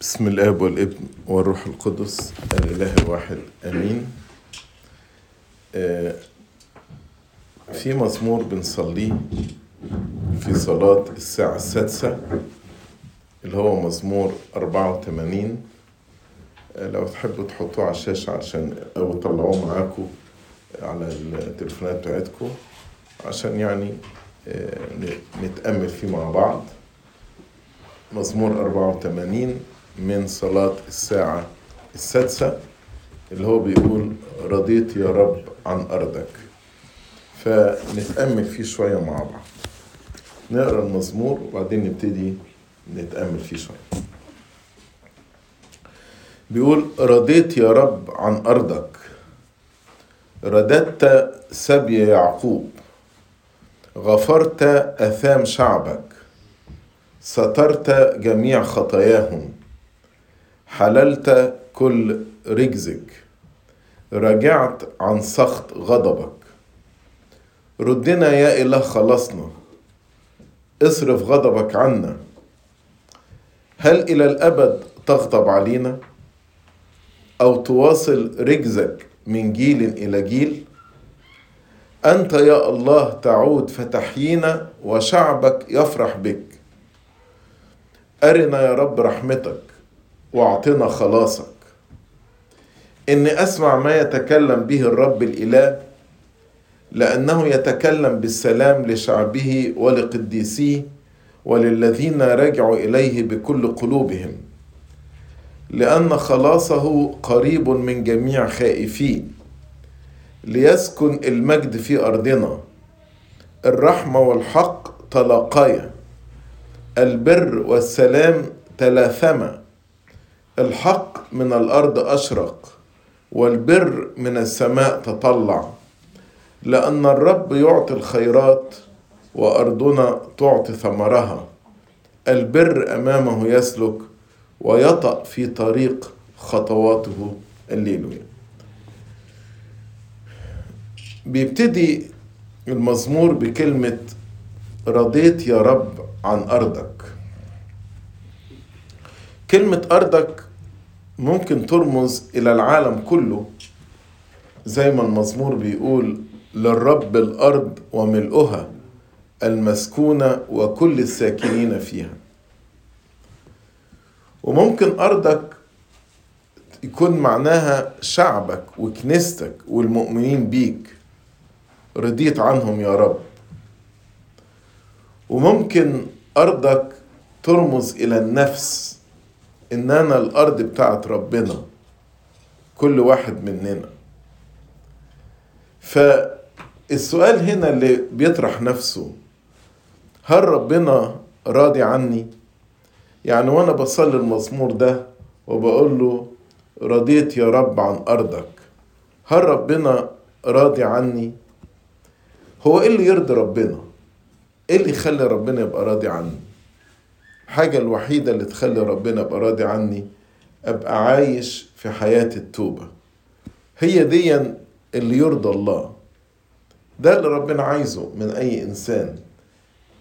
بسم الآب والابن والروح القدس الإله الواحد آمين. آه، في مزمور بنصليه في صلاة الساعة السادسة اللي هو مزمور 84 آه، لو تحبوا تحطوه على الشاشة عشان أو تطلعوه معاكم على التليفونات بتاعتكم عشان يعني آه، نتأمل فيه مع بعض. مزمور 84 من صلاة الساعة السادسة اللي هو بيقول رضيت يا رب عن أرضك. فنتأمل فيه شوية مع بعض. نقرأ المزمور وبعدين نبتدي نتأمل فيه شوية. بيقول رضيت يا رب عن أرضك. رددت سبي يعقوب. غفرت أثام شعبك. سترت جميع خطاياهم. حللت كل رجزك. رجعت عن سخط غضبك. ردنا يا إله خلصنا. اصرف غضبك عنا. هل إلى الأبد تغضب علينا؟ أو تواصل رجزك من جيل إلى جيل؟ أنت يا الله تعود فتحيينا وشعبك يفرح بك. أرنا يا رب رحمتك. واعطنا خلاصك. إني أسمع ما يتكلم به الرب الإله لأنه يتكلم بالسلام لشعبه ولقديسيه وللذين رجعوا إليه بكل قلوبهم. لأن خلاصه قريب من جميع خائفيه ليسكن المجد في أرضنا. الرحمة والحق تلاقيا. البر والسلام تلاثما. الحق من الأرض أشرق والبر من السماء تطلع لأن الرب يعطي الخيرات وأرضنا تعطي ثمرها. البر أمامه يسلك ويطأ في طريق خطواته. الليلوية. بيبتدي المزمور بكلمة رضيت يا رب عن أرضك. كلمة أرضك ممكن ترمز إلى العالم كله زي ما المزمور بيقول للرب الأرض وملؤها المسكونة وكل الساكنين فيها. وممكن أرضك يكون معناها شعبك وكنيستك والمؤمنين بيك. رضيت عنهم يا رب. وممكن أرضك ترمز إلى النفس. إن أنا الأرض بتاعت ربنا كل واحد مننا. فالسؤال هنا اللي بيطرح نفسه هل ربنا راضي عني؟ يعني وأنا بصلي المزمور ده وبقول له رضيت يا رب عن أرضك. هل ربنا راضي عني؟ هو إيه اللي يرضي ربنا؟ إيه اللي يخلي ربنا يبقى راضي عني؟ الحاجة الوحيدة اللي تخلي ربنا يبقى راضي عني أبقى عايش في حياة التوبة. هي دي اللي يرضى الله. ده اللي ربنا عايزه من أي إنسان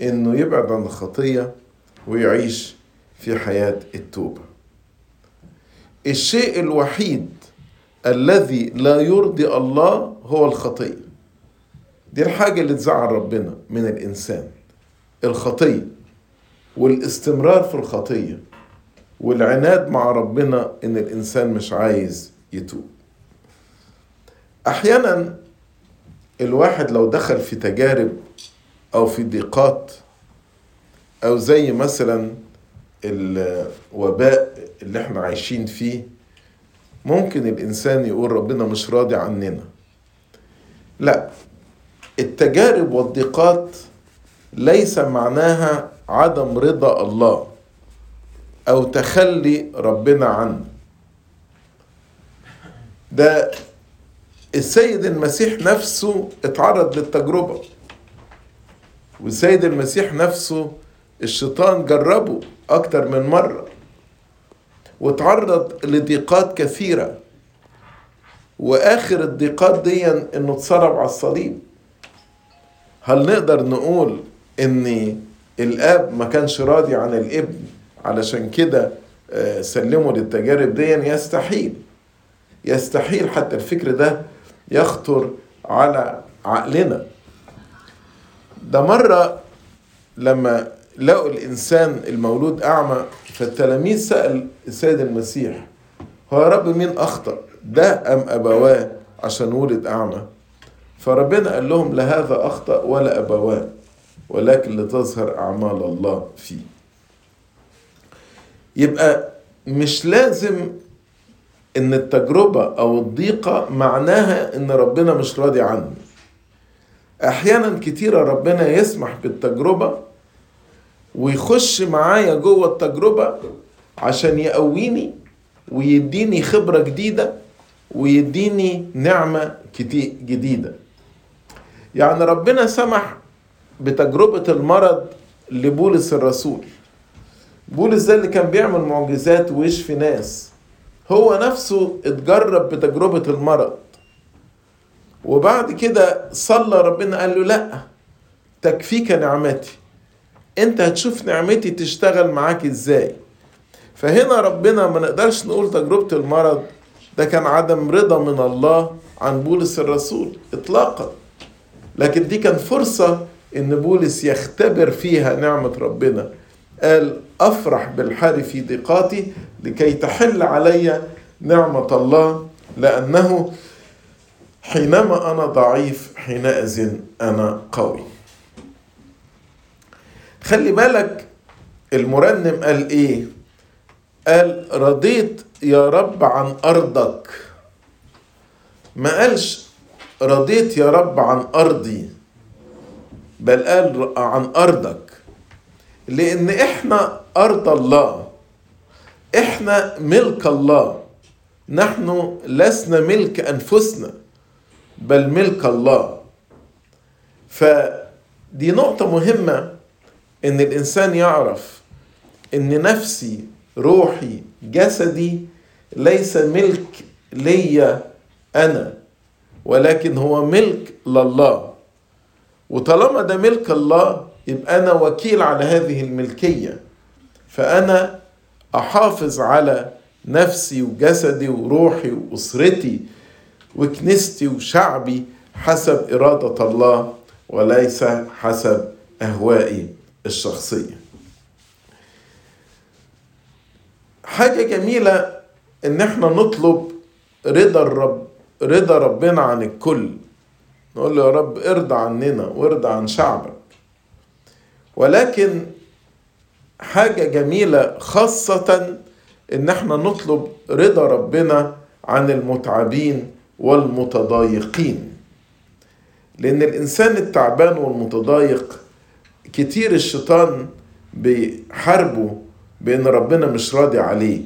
إنه يبعد عن الخطية ويعيش في حياة التوبة. الشيء الوحيد الذي لا يرضي الله هو الخطية. دي الحاجة اللي تزعل ربنا من الإنسان. الخطية. والاستمرار في الخطية والعناد مع ربنا إن الإنسان مش عايز يتوب. أحيانا الواحد لو دخل في تجارب أو في ضيقات أو زي مثلا الوباء اللي إحنا عايشين فيه ممكن الإنسان يقول ربنا مش راضي عننا. لا التجارب والضيقات ليس معناها عدم رضا الله أو تخلي ربنا عنه. ده السيد المسيح نفسه اتعرض للتجربة. والسيد المسيح نفسه الشيطان جربه أكتر من مرة. واتعرض لضيقات كثيرة. وآخر الضيقات دي إنه اتصلب على الصليب. هل نقدر نقول ان الآب ما كانش راضي عن الابن علشان كده سلموا للتجارب دي يستحيل يستحيل حتى الفكر ده يخطر على عقلنا. ده مرة لما لقوا الإنسان المولود أعمى فالتلاميذ سأل السيد المسيح هو يا رب مين أخطأ ده أم أبواه عشان ولد أعمى؟ فربنا قال لهم لا هذا أخطأ ولا أبواه. ولكن لتظهر أعمال الله فيه. يبقى مش لازم إن التجربة أو الضيقة معناها إن ربنا مش راضي عني أحيانا كتيرة ربنا يسمح بالتجربة ويخش معايا جوه التجربة عشان يقويني ويديني خبرة جديدة ويديني نعمة جديدة. يعني ربنا سمح بتجربة المرض لبولس الرسول. بولس ده اللي كان بيعمل معجزات ويشفي ناس. هو نفسه اتجرب بتجربة المرض. وبعد كده صلى ربنا قال له لا تكفيك نعمتي. انت هتشوف نعمتي تشتغل معاك إزاي. فهنا ربنا ما نقدرش نقول تجربة المرض ده كان عدم رضا من الله عن بولس الرسول اطلاقا. لكن دي كان فرصة إن بولس يختبر فيها نعمة ربنا قال أفرح بالحال في ضيقاتي لكي تحل علي نعمة الله لأنه حينما أنا ضعيف حينئذ أنا قوي. خلي بالك المرنم قال إيه؟ قال رضيت يا رب عن أرضك. ما قالش رضيت يا رب عن أرضي. بل قال عن أرضك. لأن إحنا أرض الله. إحنا ملك الله. نحن لسنا ملك أنفسنا بل ملك الله. فدي نقطة مهمة إن الإنسان يعرف إن نفسي روحي جسدي ليس ملك ليا أنا ولكن هو ملك لله. وطالما ده ملك الله يبقى أنا وكيل على هذه الملكية. فأنا أحافظ على نفسي وجسدي وروحي وأسرتي وكنيستي وشعبي حسب إرادة الله وليس حسب أهوائي الشخصية. حاجة جميلة إن إحنا نطلب رضا الرب رضا ربنا عن الكل. نقول له يا رب ارضى عننا وارضى عن شعبك. ولكن حاجة جميلة خاصة إن إحنا نطلب رضا ربنا عن المتعبين والمتضايقين. لأن الإنسان التعبان والمتضايق كتير الشيطان بيحاربه بأن ربنا مش راضي عليه.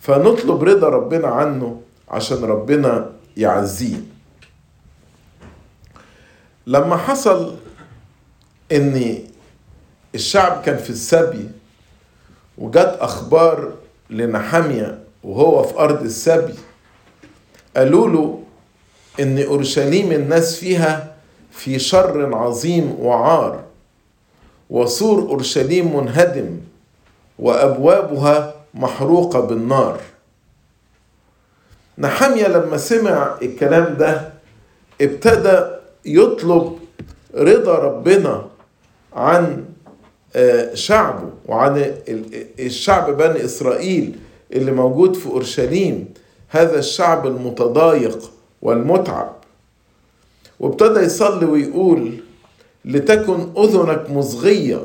فنطلب رضا ربنا عنه عشان ربنا يعزيه. لما حصل ان الشعب كان في السبي وجت أخبار لنحمية وهو في أرض السبي قالوا له إن أورشليم الناس فيها في شر عظيم وعار وسور أورشليم منهدم وأبوابها محروقة بالنار. نحمية لما سمع الكلام ده ابتدى يطلب رضا ربنا عن شعبه وعن الشعب بني إسرائيل اللي موجود في أورشليم هذا الشعب المتضايق والمتعب. وابتدى يصلي ويقول لتكن أذنك مصغية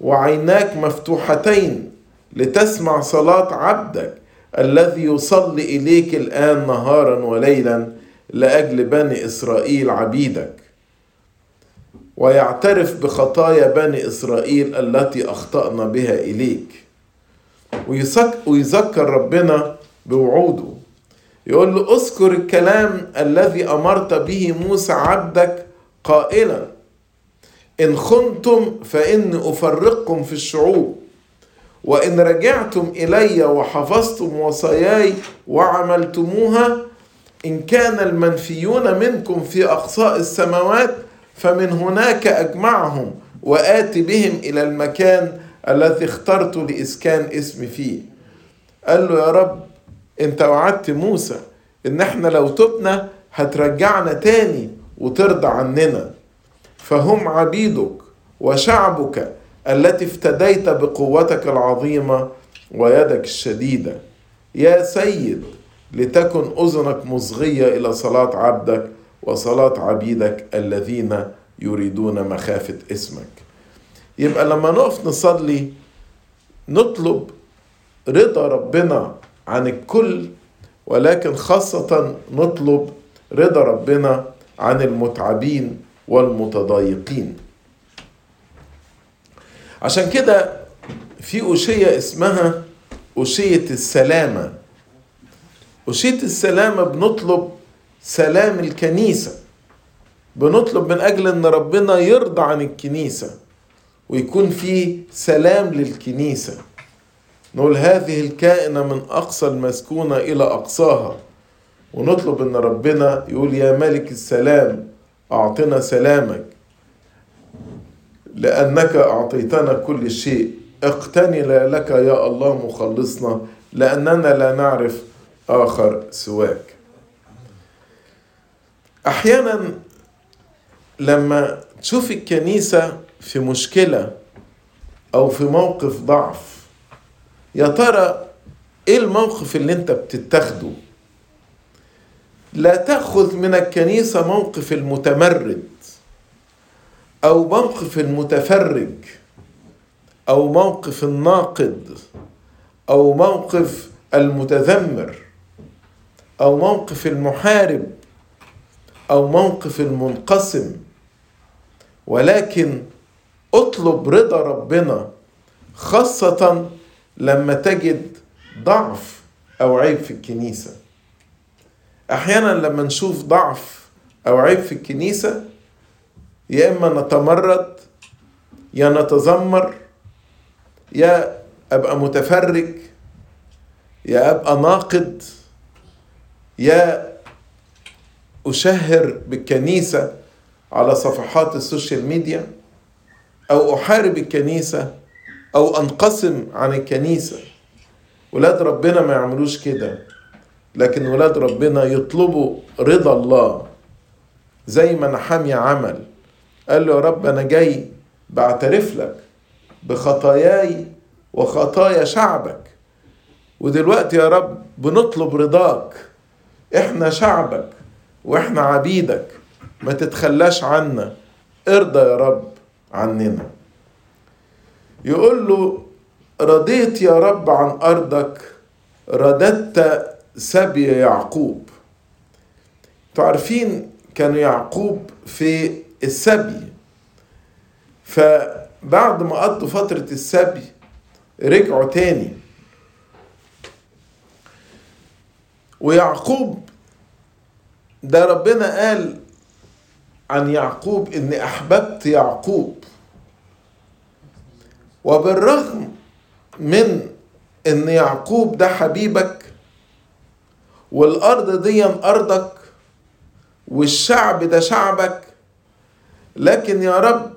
وعيناك مفتوحتين لتسمع صلاة عبدك الذي يصلي إليك الآن نهارا وليلا لأجل بني إسرائيل عبيدك. ويعترف بخطايا بني إسرائيل التي أخطأنا بها إليك. ويذكر ربنا بوعوده. يقول له اذكر الكلام الذي أمرت به موسى عبدك قائلا إن خنتم فإني أفرقكم في الشعوب. وإن رجعتم إلي وحفظتم وصاياي وعملتموها إن كان المنفيون منكم في أقصاء السماوات فمن هناك أجمعهم واتي بهم إلى المكان الذي اخترت لإسكان اسمي فيه. قال له يا رب أنت وعدت موسى إن إحنا لو تبنا هترجعنا تاني وترضى عننا. فهم عبيدك وشعبك التي افتديت بقوتك العظيمة ويدك الشديدة. يا سيد لتكن أذنك مصغية إلى صلاة عبدك وصلاة عبيدك الذين يريدون مخافة اسمك. يبقى لما نقف نصلي نطلب رضا ربنا عن الكل ولكن خاصة نطلب رضا ربنا عن المتعبين والمتضايقين. عشان كده في أشية اسمها أشية السلامة. أشية السلامة بنطلب سلام الكنيسة. بنطلب من أجل أن ربنا يرضى عن الكنيسة ويكون في سلام للكنيسة. نقول هذه الكائنة من أقصى المسكونة إلى أقصاها. ونطلب أن ربنا يقول يا ملك السلام أعطنا سلامك. لأنك أعطيتنا كل شيء. اقتني لك يا الله مخلصنا. لأننا لا نعرف آخر سواك. أحيانا لما تشوف الكنيسة في مشكلة أو في موقف ضعف يا ترى إيه الموقف اللي أنت بتتخذه لا تأخذ من الكنيسة موقف المتمرد أو موقف المتفرج أو موقف الناقد أو موقف المتذمر. أو موقف المحارب أو موقف المنقسم. ولكن اطلب رضا ربنا خاصة لما تجد ضعف أو عيب في الكنيسة. أحيانا لما نشوف ضعف أو عيب في الكنيسة يا إما نتمرد يا نتذمر يا أبقى متفرج يا أبقى ناقد يا أشهر بالكنيسة على صفحات السوشيال ميديا أو أحارب الكنيسة أو أنقسم عن الكنيسة. ولاد ربنا ما يعملوش كده. لكن ولاد ربنا يطلبوا رضا الله. زي ما نحامية عمل. قال له يا رب أنا جاي بعترف لك بخطاياي وخطايا شعبك. ودلوقتي يا رب بنطلب رضاك. إحنا شعبك وإحنا عبيدك ما تتخلاش عنا. ارضى يا رب عننا. يقول له رضيت يا رب عن أرضك رددت سبي يعقوب. تعرفين كانوا يعقوب في السبي. فبعد ما قضوا فترة السبي رجعوا تاني. ويعقوب ده ربنا قال عن يعقوب إني أحببت يعقوب. وبالرغم من إن يعقوب ده حبيبك والأرض دي أرضك والشعب ده شعبك لكن يا رب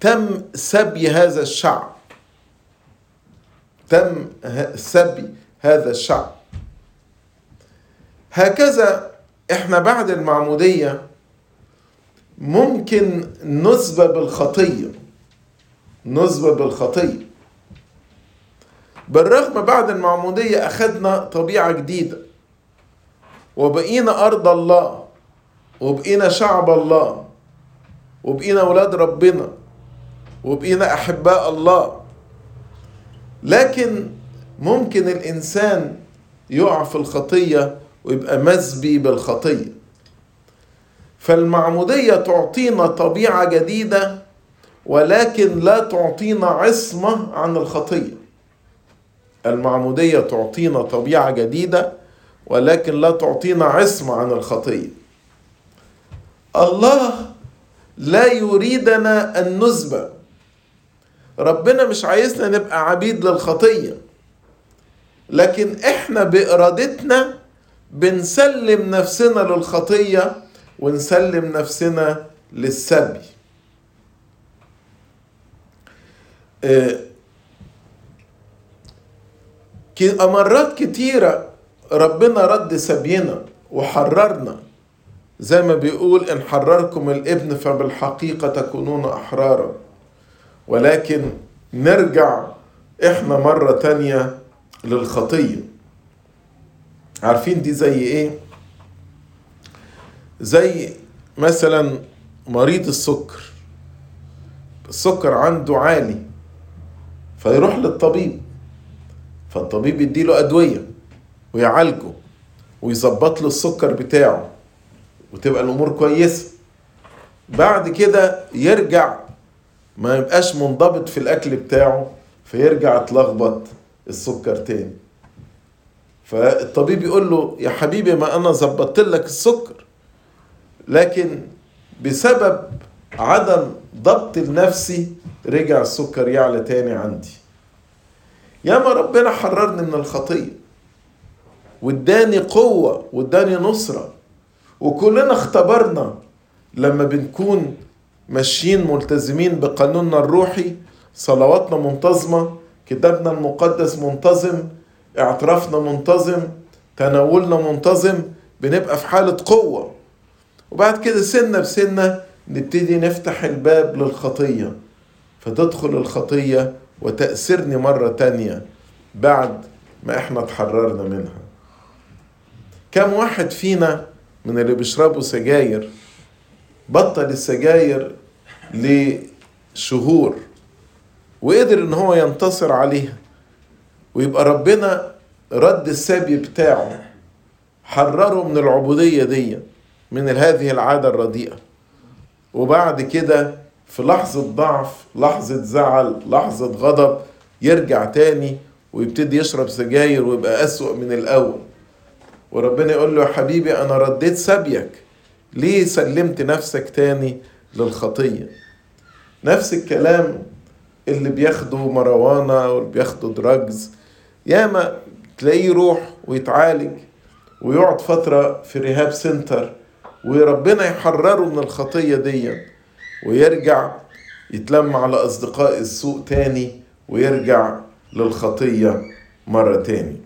تم سبي هذا الشعب. تم سبي. هذا الشعب. هكذا إحنا بعد المعمودية ممكن نسبة بالخطية نسبة بالخطية. بالرغم بعد المعمودية أخذنا طبيعة جديدة وبقينا أرض الله وبقينا شعب الله وبقينا أولاد ربنا وبقينا أحباء الله. لكن ممكن الإنسان يقع في الخطية ويبقى مسبي بالخطية. فالمعمودية تعطينا طبيعة جديدة ولكن لا تعطينا عصمة عن الخطية. المعمودية تعطينا طبيعة جديدة ولكن لا تعطينا عصمة عن الخطية. الله لا يريدنا أن نسبى ربنا مش عايزنا نبقى عبيد للخطية. لكن إحنا بإرادتنا بنسلم نفسنا للخطية ونسلم نفسنا للسبي. مرات كتيرة ربنا رد سبينا وحررنا. زي ما بيقول إن حرركم الإبن فبالحقيقة تكونون أحرارا. ولكن نرجع إحنا مرة تانية للخطية. عارفين دي زي إيه؟ زي مثلا مريض السكر. السكر عنده عالي فيروح للطبيب فالطبيب يديله أدوية ويعالجه ويظبط له السكر بتاعه وتبقى الأمور كويسة. بعد كده يرجع ما يبقاش منضبط في الأكل بتاعه فيرجع يتلخبط السكر تاني فالطبيب يقول له يا حبيبي ما أنا ظبطت لك السكر. لكن بسبب عدم ضبط النفسي رجع السكر يعلى تاني عندي. ياما ربنا حررني من الخطية واداني قوة واداني نصرة. وكلنا اختبرنا لما بنكون ماشيين ملتزمين بقانوننا الروحي صلواتنا منتظمة كتابنا المقدس منتظم اعترافنا منتظم تناولنا منتظم بنبقى في حالة قوة. وبعد كده سنة بسنة نبتدي نفتح الباب للخطية. فتدخل الخطية وتأثرني مرة تانية بعد ما إحنا اتحررنا منها. كم واحد فينا من اللي بيشربوا سجاير بطل السجاير لشهور. وقدر إن هو ينتصر عليها. ويبقى ربنا رد السبي بتاعه. حرره من العبودية دي من هذه العادة الرديئة. وبعد كده في لحظة ضعف لحظة زعل لحظة غضب يرجع تاني ويبتدي يشرب سجاير ويبقى أسوأ من الأول. وربنا يقول له يا حبيبي أنا رديت سبيك. ليه سلمت نفسك تاني للخطية؟ نفس الكلام اللي بياخدوا ماريجوانا واللي بياخدوا drugs ياما تلاقيه يروح ويتعالج ويقعد فترة في rehab center وربنا يحرره من الخطية دي ويرجع يتلم على أصدقاء السوء تاني ويرجع للخطية مرة تاني.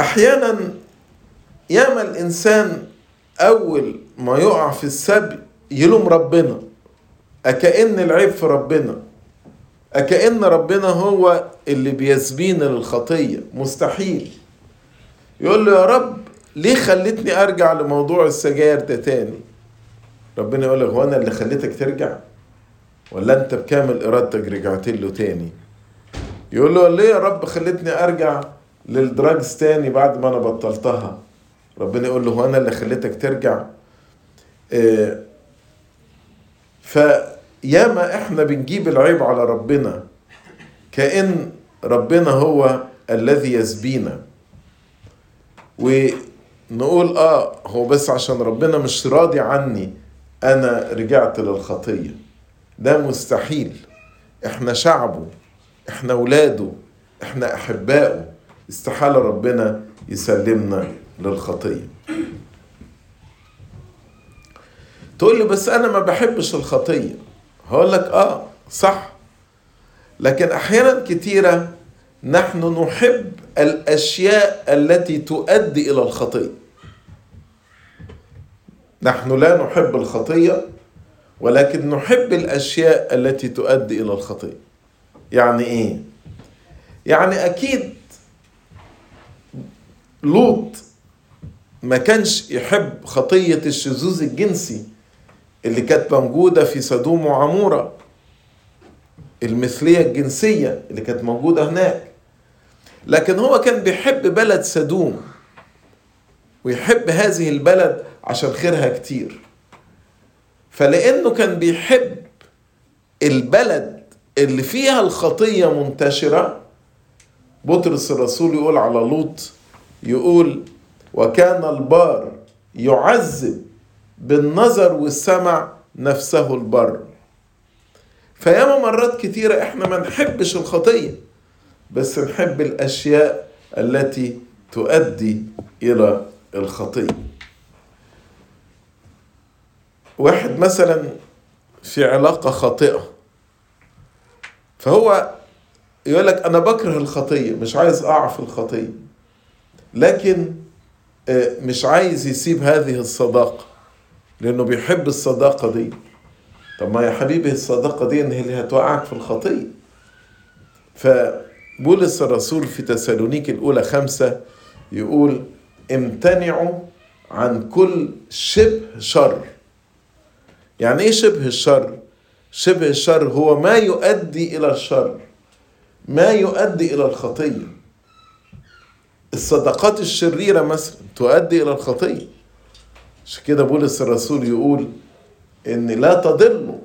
أحيانا ياما الإنسان أول ما يقع في السبي يلوم ربنا. أكأن العيب في ربنا. أكأن ربنا هو اللي بيسبينا للخطية. مستحيل. يقول له يا رب ليه خلتني أرجع لموضوع السجاير ده تاني؟ ربنا يقول لك هو أنا اللي خليتك ترجع؟ ولا أنت بكامل إرادتك رجعت له تاني؟ يقول له ليه يا رب خلتني أرجع للدراجز تاني بعد ما أنا بطلتها؟ ربنا يقول له هو أنا اللي خليتك ترجع؟ إيه فياما إحنا بنجيب العيب على ربنا. كأن ربنا هو الذي يسبينا. ونقول آه هو بس عشان ربنا مش راضي عني أنا رجعت للخطية. ده مستحيل. إحنا شعبه إحنا ولاده إحنا احبائه استحالة ربنا يسلمنا للخطية. تقول لي بس أنا ما بحبش الخطية. هقول لك آه صح. لكن أحيانا كتيره نحن نحب الأشياء التي تؤدي إلى الخطية. نحن لا نحب الخطية ولكن نحب الأشياء التي تؤدي إلى الخطية. يعني إيه؟ يعني أكيد لوط ما كانش يحب خطية الشذوذ الجنسي. اللي كانت موجودة في سدوم وعمورة المثلية الجنسية اللي كانت موجودة هناك. لكن هو كان بيحب بلد سدوم ويحب هذه البلد عشان خيرها كتير. فلأنه كان بيحب البلد اللي فيها الخطية منتشرة بطرس الرسول يقول على لوط يقول وكان البار يعذب بالنظر والسمع نفسه البر. فياما مرات كتيرة إحنا ما نحبش الخطية بس نحب الأشياء التي تؤدي إلى الخطية. واحد مثلا في علاقة خاطئة فهو يقول لك أنا بكره الخطية مش عايز اقع في الخطية لكن مش عايز يسيب هذه الصداقة. لأنه بيحب الصداقة دي. طب ما يا حبيبي الصداقة دي هي اللي هتوقعك في الخطيه فبولس الرسول في تسالونيك الأولى خمسة يقول امتنعوا عن كل شبه شر. يعني إيه شبه الشر؟ شبه الشر هو ما يؤدي إلى الشر ما يؤدي إلى الخطيه الصدقات الشريرة مثلا تؤدي إلى الخطيه عشان كده بولس الرسول يقول إن لا تضلوا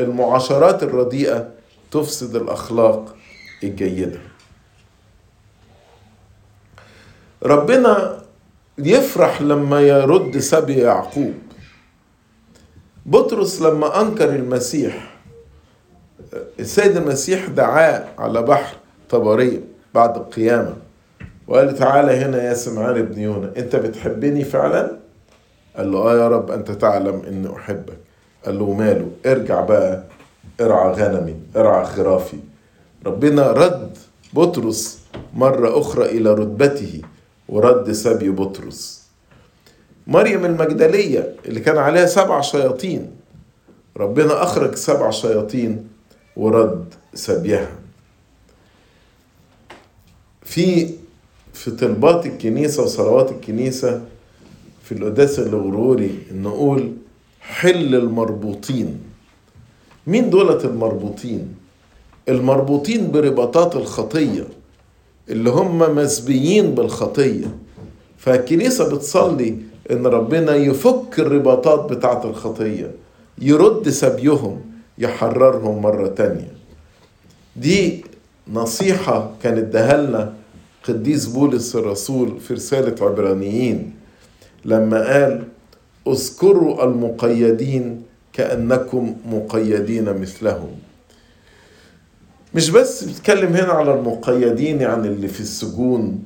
المعاشرات الرديئة تفسد الأخلاق الجيدة. ربنا يفرح لما يرد سبي يعقوب. بطرس لما أنكر المسيح السيد المسيح دعاه على بحر طبرية بعد القيامة وقال تعالى هنا يا سمعان ابن يونا أنت بتحبني فعلا؟ قال له آه يا رب أنت تعلم إني أحبك. قال له ماله؟ ارجع بقى ارعى غنمي ارعى خرافي. ربنا رد بطرس مرة أخرى إلى رتبته ورد سبي بطرس. مريم المجدلية اللي كان عليها سبع شياطين ربنا أخرج سبع شياطين ورد سبيها. في في طلبات الكنيسة وصلوات الكنيسة في القداس الغروري نقول حل المربوطين. مين دولة المربوطين؟ المربوطين برباطات الخطية اللي هم مسبيين بالخطية. فالكنيسة بتصلي إن ربنا يفك الرباطات بتاعت الخطية يرد سبيهم يحررهم مرة تانية. دي نصيحة كانت دهلنا قديس بولس الرسول في رسالة عبرانيين. لما قال اذكروا المقيدين كأنكم مقيدين مثلهم. مش بس بيتكلم هنا على المقيدين يعني اللي في السجون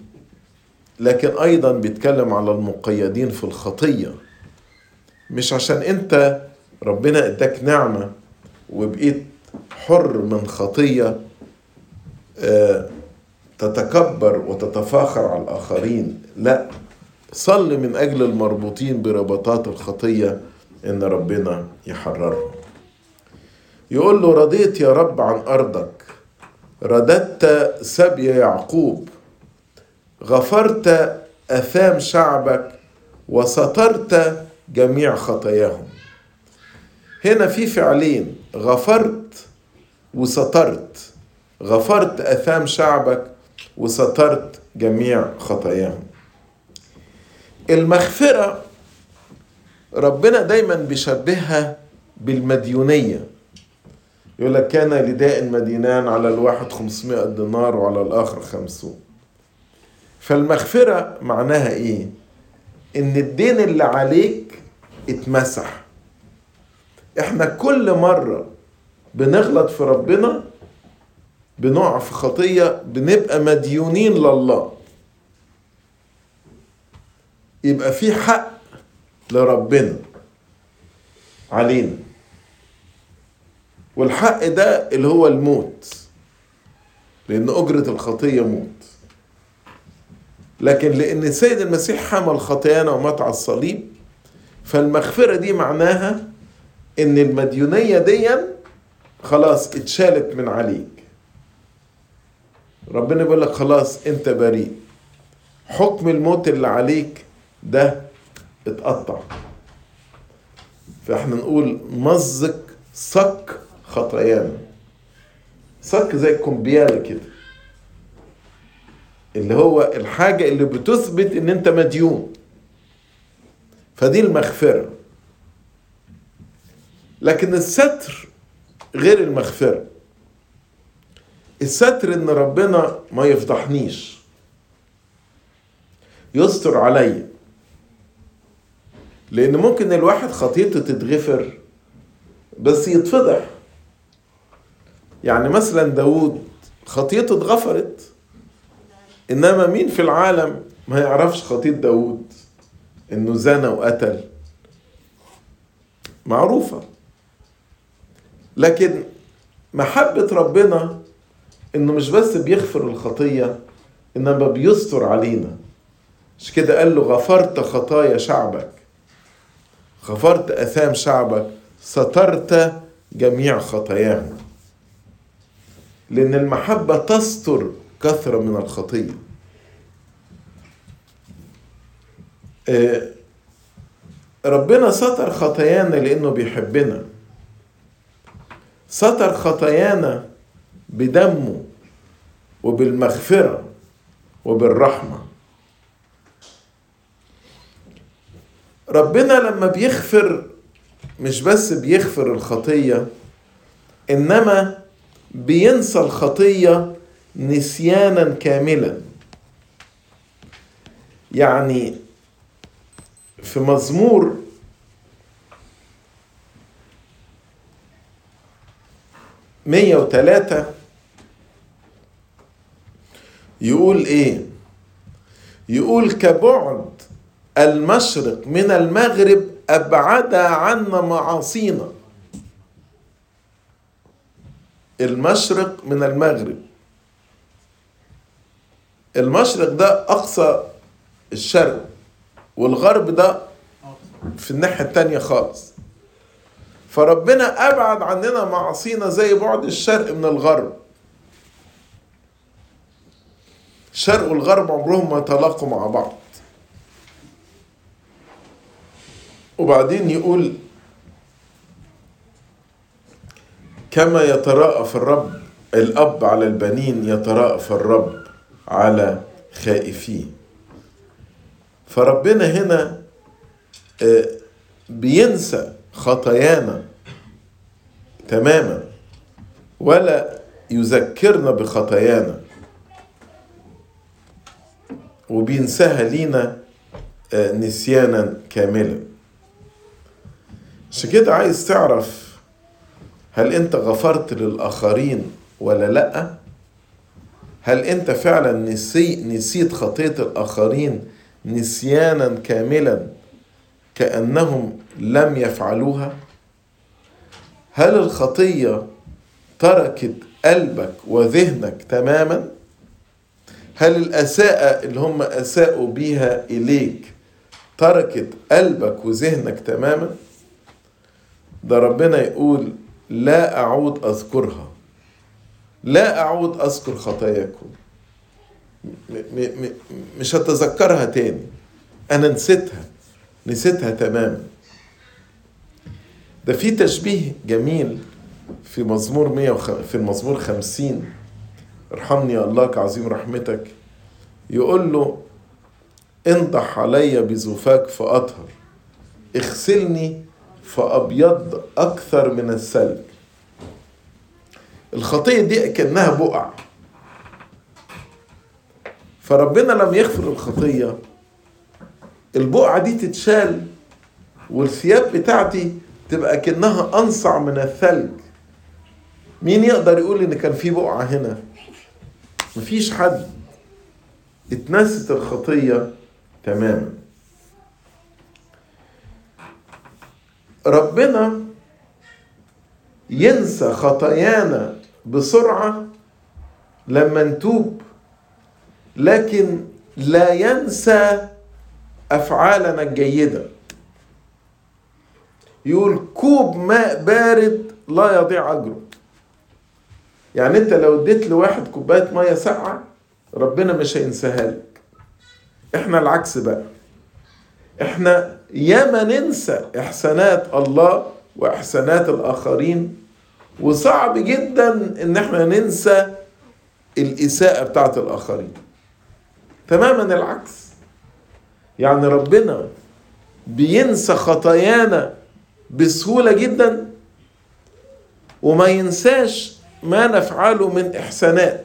لكن أيضا بيتكلم على المقيدين في الخطية. مش عشان أنت ربنا إداك نعمة وبقيت حر من خطية تتكبر وتتفاخر على الآخرين. لا صل من أجل المربوطين برباطات الخطية إن ربنا يحررهم. يقول له رضيت يا رب عن أرضك رددت سبي يعقوب غفرت أثام شعبك وسترت جميع خطاياهم. هنا في فعلين غفرت وسترت. غفرت أثام شعبك وسترت جميع خطاياهم. المغفرة ربنا دايما بيشبهها بالمديونية. يقول لك كان لداء مدينان على الواحد 500 دينار وعلى الآخر خمسون فالمغفرة معناها إيه؟ إن الدين اللي عليك اتمسح. إحنا كل مرة بنغلط في ربنا بنقع في خطية بنبقى مديونين لله. يبقى في حق لربنا. علينا. والحق ده اللي هو الموت. لأن أجرة الخطية موت. لكن لأن السيد المسيح حمل خطايانا ومات على الصليب فالمغفرة دي معناها إن المديونية دي خلاص اتشالت من عليك. ربنا بيقول لك خلاص أنت بريء. حكم الموت اللي عليك ده اتقطع. فاحنا نقول مزق صك خطايانا صك زي الكمبيالة كده. اللي هو الحاجة اللي بتثبت إن أنت مديون. فدي المغفرة. لكن الستر غير المغفرة. الستر إن ربنا ما يفضحنيش. يستر عليا لأن ممكن الواحد خطيته تتغفر بس يتفضح. يعني مثلا داود خطيته اتغفرت إنما مين في العالم ما يعرفش خطية داود إنه زنى وقتل. معروفة. لكن محبة ربنا إنه مش بس بيغفر الخطية إنما بيستر علينا. مش كده قال له غفرت خطايا شعبك. غفرت آثام شعبك سترت جميع خطاياهم. لأن المحبة تستر كثرة من الخطية. ربنا ستر خطايانا لأنه بيحبنا. ستر خطايانا بدمه وبالمغفرة وبالرحمة. ربنا لما بيغفر مش بس بيغفر الخطية إنما بينسى الخطية نسيانا كاملا. يعني في مزمور مية وتلاتة يقول إيه؟ يقول كبعد المشرق من المغرب أبعد عنا معاصينا. المشرق من المغرب. المشرق ده أقصى الشرق والغرب ده في الناحية التانية خالص. فربنا أبعد عننا معاصينا زي بعد الشرق من الغرب. الشرق والغرب عمرهم ما يتلاقوا مع بعض. وبعدين يقول كما يتراءف الرب الأب على البنين يتراءف الرب على خائفيه فربنا هنا بينسى خطايانا تماما ولا يذكرنا بخطايانا. وبينساها لينا نسيانا كاملا. عشان كده عايز تعرف هل انت غفرت للآخرين ولا لأ؟ هل انت فعلا نسي نسيت خطية الآخرين نسيانا كاملا كأنهم لم يفعلوها؟ هل الخطية تركت قلبك وذهنك تماما؟ هل الأساءة اللي هم أساءوا بيها إليك تركت قلبك وذهنك تماما؟ ده ربنا يقول لا أعود أذكرها. لا أعود أذكر خطاياكم. مش هتذكرها تاني. أنا نسيتها. نسيتها تماما ده في تشبيه جميل في مزمور 100 وخ... في المزمور 50 ارحمني يا الله كعظيم رحمتك. يقول له انضح علي بزفاك فأطهر. اغسلني فأبيض أكثر من الثلج. الخطية دي كأنها بقع. فربنا لم يغفر الخطية. البقعة دي تتشال والثياب بتاعتي تبقى كأنها أنصع من الثلج. مين يقدر يقول إن كان في بقعة هنا؟ مفيش حد. اتنست الخطية تماما. ربنا ينسى خطايانا بسرعة لما نتوب. لكن لا ينسى أفعالنا الجيدة. يقول كوب ماء بارد لا يضيع أجره. يعني أنت لو اديت لواحد كوباية مية ساقعة ربنا مش هينساها لك. إحنا العكس بقى. إحنا ياما ننسى إحسانات الله وإحسانات الآخرين. وصعب جدا إن إحنا ننسى الإساءة بتاعت الآخرين. تماما العكس. يعني ربنا بينسى خطايانا بسهولة جدا وما ينساش ما نفعله من إحسانات.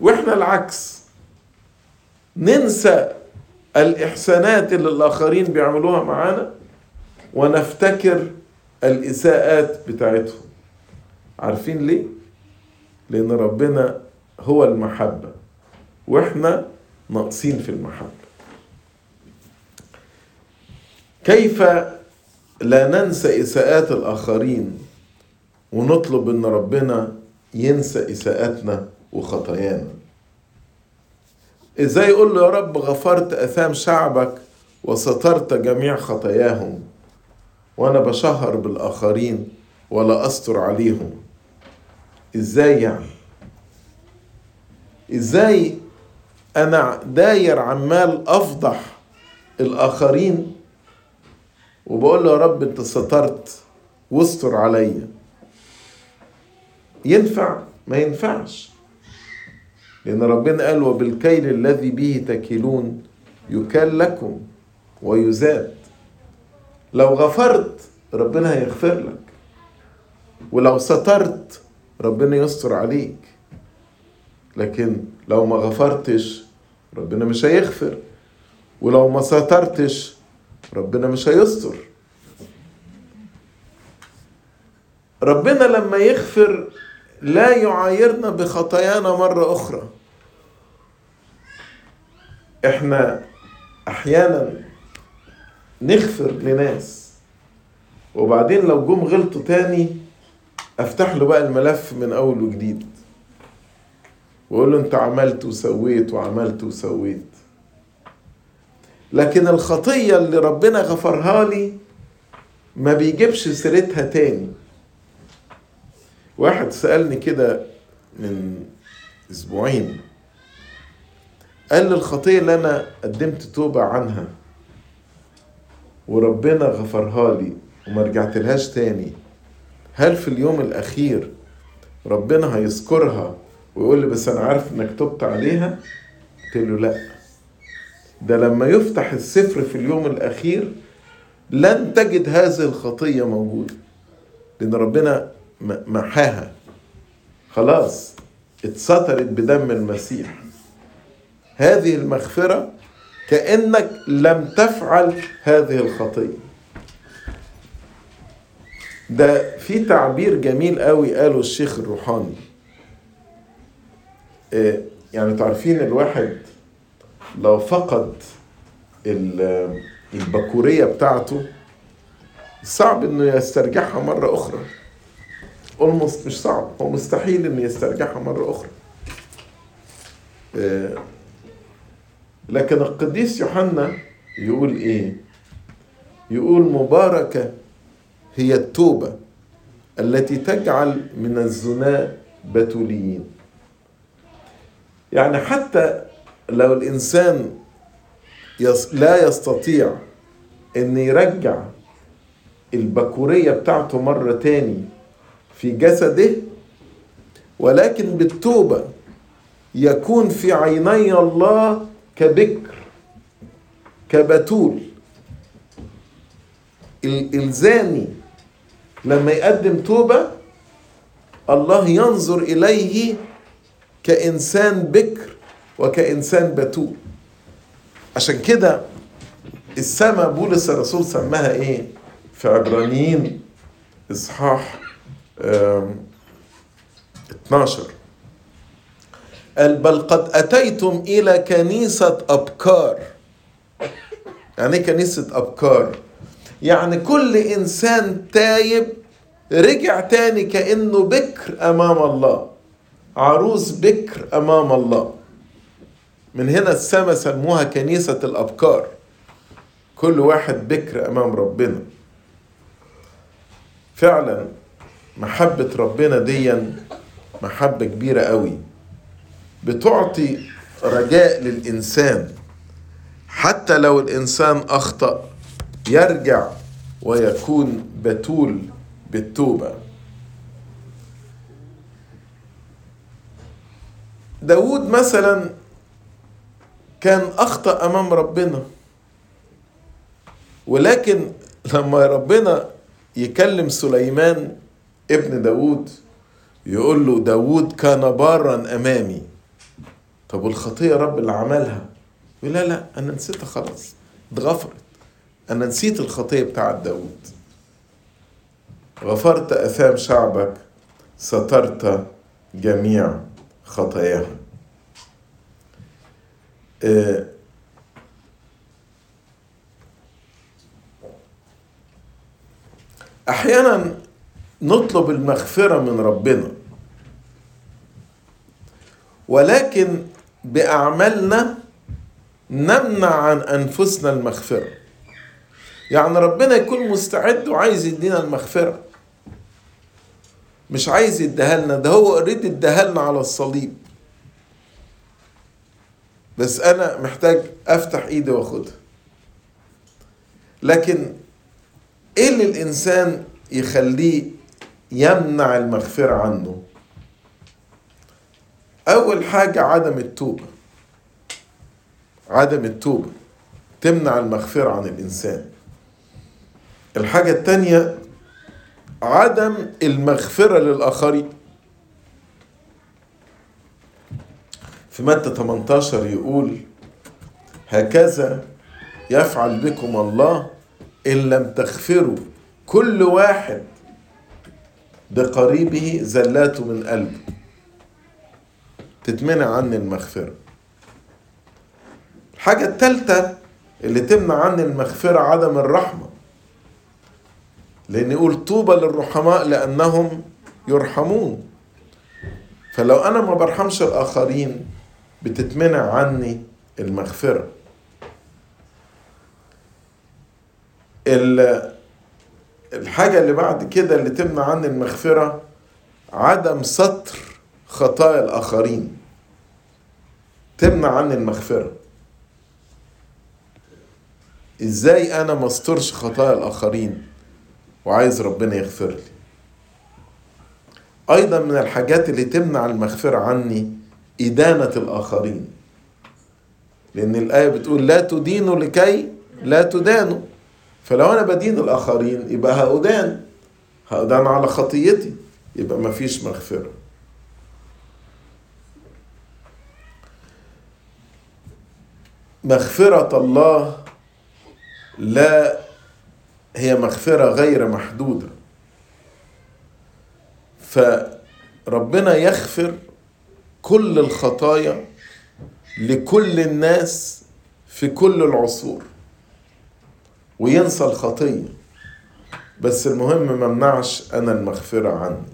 وإحنا العكس. ننسى الإحسانات اللي الآخرين بيعملوها معانا ونفتكر الإساءات بتاعتهم. عارفين ليه؟ لأن ربنا هو المحبة وإحنا ناقصين في المحبة. كيف لا ننسى إساءات الآخرين ونطلب إن ربنا ينسى إساءتنا وخطايانا؟ إزاي يقول له يا رب غفرت آثام شعبك وسترت جميع خطاياهم وأنا بشهر بالآخرين ولا أستر عليهم؟ إزاي يعني؟ إزاي أنا داير عمال أفضح الآخرين وبقول له يا رب أنت سترت واستر عليا؟ ينفع؟ ما ينفعش. لأن ربنا قال وبالكيل الذي به تكلون يكال لكم ويزاد. لو غفرت ربنا هيغفر لك. ولو سترت ربنا يستر عليك. لكن لو ما غفرتش ربنا مش هيغفر. ولو ما سترتش ربنا مش هيستر. ربنا لما يغفر لا يعايرنا بخطايانا مرة أخرى. إحنا أحيانا نغفر لناس وبعدين لو جم غلطوا تاني أفتح له بقى الملف من أول وجديد. وأقول له أنت عملت وسويت وعملت وسويت. لكن الخطية اللي ربنا غفرها لي ما بيجيبش سيرتها تاني. واحد سألني كده من أسبوعين قال الخطية اللي أنا قدمت توبة عنها وربنا غفرها لي وما رجعت لهاش تاني. هل في اليوم الأخير ربنا هيذكرها ويقول لي بس أنا عارف إنك تبت عليها؟ قلت له لأ. ده لما يفتح السفر في اليوم الأخير لن تجد هذه الخطية موجودة لأن ربنا محاها. خلاص اتسترت بدم المسيح. هذه المغفرة كأنك لم تفعل هذه الخطية. ده في تعبير جميل قوي قاله الشيخ الروحاني. يعني تعرفين الواحد لو فقد البكورية بتاعته صعب إنه يسترجعها مرة أخرى. اولموست مش صعب هو مستحيل إنه يسترجعها مرة أخرى. لكن القديس يوحنا يقول إيه؟ يقول مباركة هي التوبة التي تجعل من الزنا بتوليين. يعني حتى لو الإنسان لا يستطيع أن يرجع البكورية بتاعته مرة تاني في جسده ولكن بالتوبة يكون في عيني الله كبكر كبتول. الزاني لما يقدم توبة الله ينظر إليه كإنسان بكر وكإنسان بتول. عشان كده السماء بولس الرسول سماها إيه؟ في عبرانيين إصحاح 12 قال بل قد أتيتم إلى كنيسة أبكار. يعني إيه كنيسة أبكار؟ يعني كل إنسان تايب رجع تاني كأنه بكر أمام الله. عروس بكر أمام الله. من هنا السماء سموها كنيسة الأبكار. كل واحد بكر أمام ربنا. فعلا محبة ربنا ديا محبة كبيرة قوي. بتعطي رجاء للإنسان. حتى لو الإنسان أخطأ يرجع ويكون بتول بالتوبة. داود مثلا كان أخطأ أمام ربنا. ولكن لما ربنا يكلم سليمان ابن داود يقول له داود كان بارا أمامي. طب والخطية رب اللي عملها؟ يقول لا لا أنا نسيتها خلاص اتغفرت. أنا نسيت الخطية بتاعت داود غفرت أثام شعبك سترت جميع خطاياهم أحيانا نطلب المغفرة من ربنا. ولكن بأعمالنا نمنع عن أنفسنا المغفرة. يعني ربنا يكون مستعد وعايز يدينا المغفرة. مش عايز يديها لنا ده هو اوريدي اداها لنا على الصليب. بس أنا محتاج أفتح إيدي وأخدها. لكن إيه اللي الإنسان يخليه يمنع المغفرة عنه؟ أول حاجة عدم التوبة. عدم التوبة تمنع المغفرة عن الإنسان. الحاجة التانية عدم المغفرة للآخرين. في متى 18 يقول هكذا يفعل بكم الله إن لم تغفروا كل واحد بقريبه زلاته من قلبه. تتمنع عني المغفرة. الحاجة التالتة اللي تمنع عني المغفرة عدم الرحمة. لأن يقول طوبى للرحماء لأنهم يرحمون. فلو أنا ما برحمش الآخرين بتتمنع عني المغفرة. الحاجة اللي بعد كده اللي تمنع عني المغفرة عدم ستر خطايا الآخرين. تمنع عني المغفرة. إزاي أنا ما استرش خطايا الآخرين وعايز ربنا يغفر لي؟ أيضا من الحاجات اللي تمنع المغفرة عني إدانة الآخرين. لأن الآية بتقول لا تدينوا لكي لا تدانوا. فلو أنا بدين الآخرين يبقى هأدان. هأدان على خطيتي يبقى مفيش مغفرة. مغفرة الله لا هي مغفرة غير محدودة. فربنا يغفر كل الخطايا لكل الناس في كل العصور وينسى الخطية. بس المهم ممنعش أنا المغفرة عني.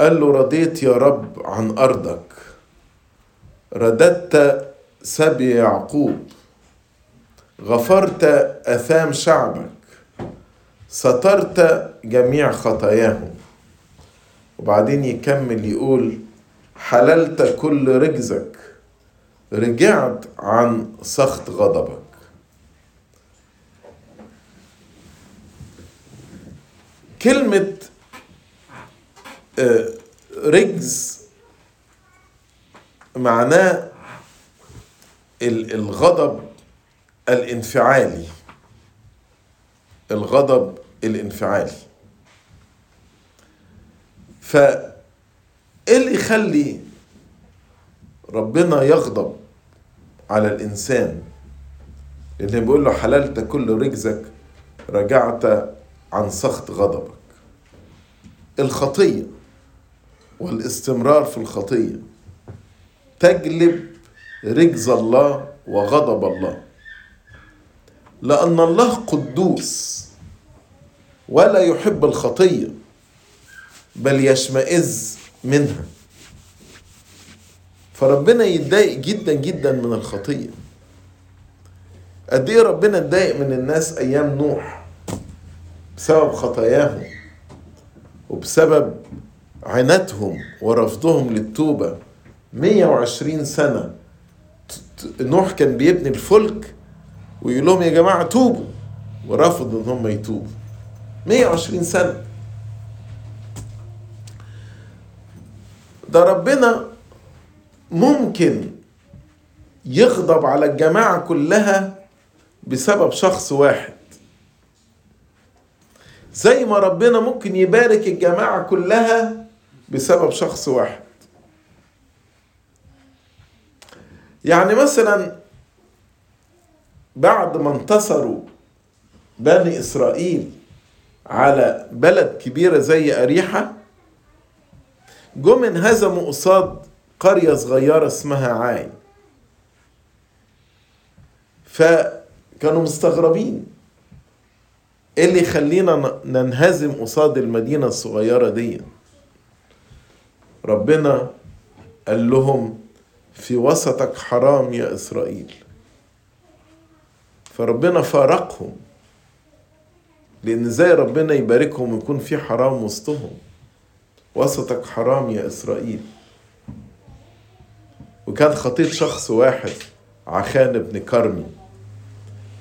قال له رضيت يا رب عن أرضك. رددت سبي يعقوب غفرت أثام شعبك سترت جميع خطاياهم. وبعدين يكمل يقول حللت كل رجزك رجعت عن سخط غضبك. كلمة رجز معناه الغضب الانفعالي. الغضب الانفعالي. فايه اللي يخلي ربنا يغضب على الإنسان؟ اللي بيقول له حللت كل رجزك رجعت عن سخط غضبك. الخطية والاستمرار في الخطية. تجلب رجز الله وغضب الله. لأن الله قدوس ولا يحب الخطية بل يشمئز منها. فربنا يتضايق جدا جدا من الخطية. قد إيه ربنا اتضايق من الناس أيام نوح؟ بسبب خطاياهم وبسبب عنتهم ورفضهم للتوبة 120 سنة. نوح كان بيبني الفلك ويقول لهم يا جماعة توبوا. ورفضوا إن هم يتوبوا. 120 سنة. ده ربنا ممكن يغضب على الجماعة كلها بسبب شخص واحد. زي ما ربنا ممكن يبارك الجماعة كلها بسبب شخص واحد. يعني مثلا بعد ما انتصروا بني إسرائيل على بلد كبيرة زي أريحة جم انهزموا قصاد قرية صغيرة اسمها عاي فكانوا مستغربين إيه اللي يخلينا ننهزم قصاد المدينة الصغيرة دي. ربنا قال لهم في وسطك حرام يا إسرائيل. فربنا فارقهم لأن زي ربنا يباركهم ويكون في حرام وسطهم؟ وسطك حرام يا إسرائيل. وكان خطية شخص واحد عخان بن كرمي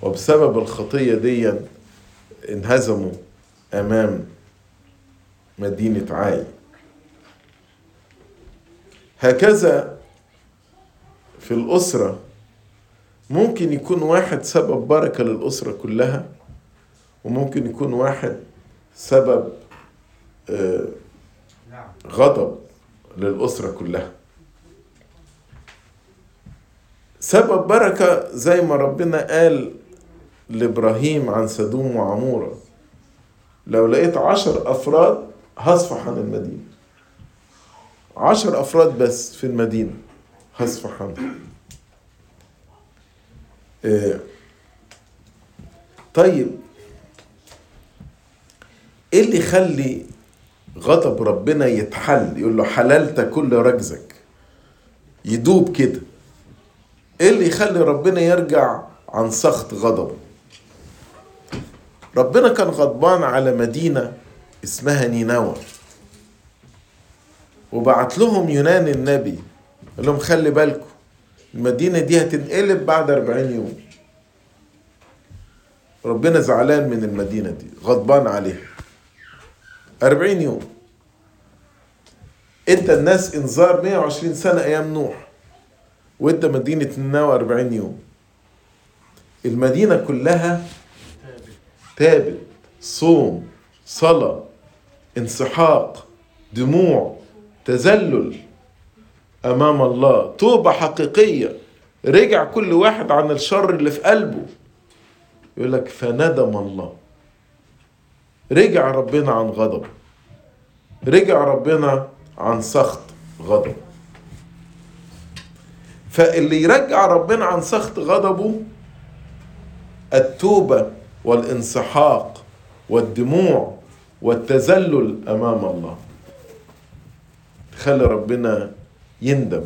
وبسبب الخطية دي انهزموا أمام مدينة عاي. هكذا في الأسرة ممكن يكون واحد سبب بركة للأسرة كلها وممكن يكون واحد سبب غضب للأسرة كلها. سبب بركة زي ما ربنا قال لإبراهيم عن سدوم وعمورة لو لقيت عشر أفراد هصفح عن المدينة. عشر أفراد بس في المدينة. عنها إيه طيب. إيه اللي يخلي غضب ربنا يتحل؟ يقول له حللت كل رجزك. يدوب كده. إيه اللي يخلي ربنا يرجع عن سخط غضبه؟ ربنا كان غضبان على مدينة اسمها نينوى. وبعت لهم يونان النبي. قال لهم خلي بالكم المدينة دي هتنقلب بعد أربعين يوم. ربنا زعلان من المدينة دي غضبان عليها. أربعين يوم. ادى الناس انذار 120 سنة أيام نوح وادى مدينة نينوى 40 يوم. المدينة كلها تابت. صوم صلاة انسحاق دموع تذلل. أمام الله. توبة حقيقية. رجع كل واحد عن الشر اللي في قلبه. يقول لك فندم الله. رجع ربنا عن غضب. رجع ربنا عن سخط غضب. فاللي يرجع ربنا عن سخط غضبه التوبة والانسحاق والدموع والتذلل أمام الله. خلي ربنا يندم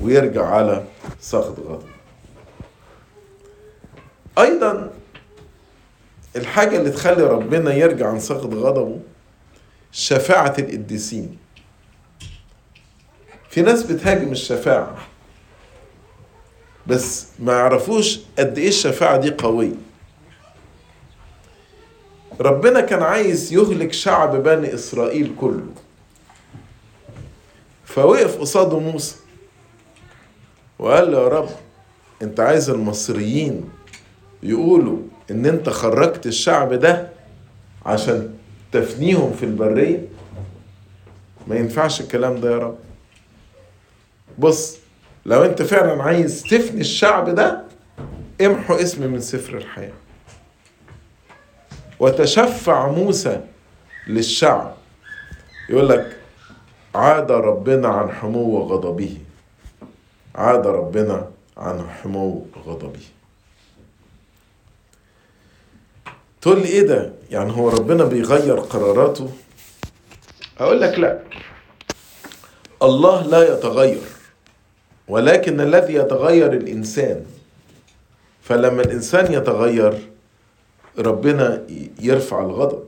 ويرجع على سخط غضب. أيضا الحاجة اللي تخلي ربنا يرجع عن سخط غضبه شفاعة القديسين. في ناس بتهاجم الشفاعة بس ما يعرفوش قد إيه الشفاعة دي قوية. ربنا كان عايز يهلك شعب بني إسرائيل كله. فوقف قصاده موسى. وقال له يا رب انت عايز المصريين يقولوا ان انت خرجت الشعب ده عشان تفنيهم في البرية؟ ما ينفعش الكلام ده يا رب. بص لو انت فعلا عايز تفني الشعب ده امحو اسمي من سفر الحياة. وتشفع موسى للشعب. يقول لك عاد ربنا عن حمو غضبه عاد ربنا عن حمو غضبه تقول لي إيه ده؟ يعني هو ربنا بيغير قراراته؟ أقول لك لا. الله لا يتغير ولكن الذي يتغير الإنسان. فلما الإنسان يتغير ربنا يرفع الغضب.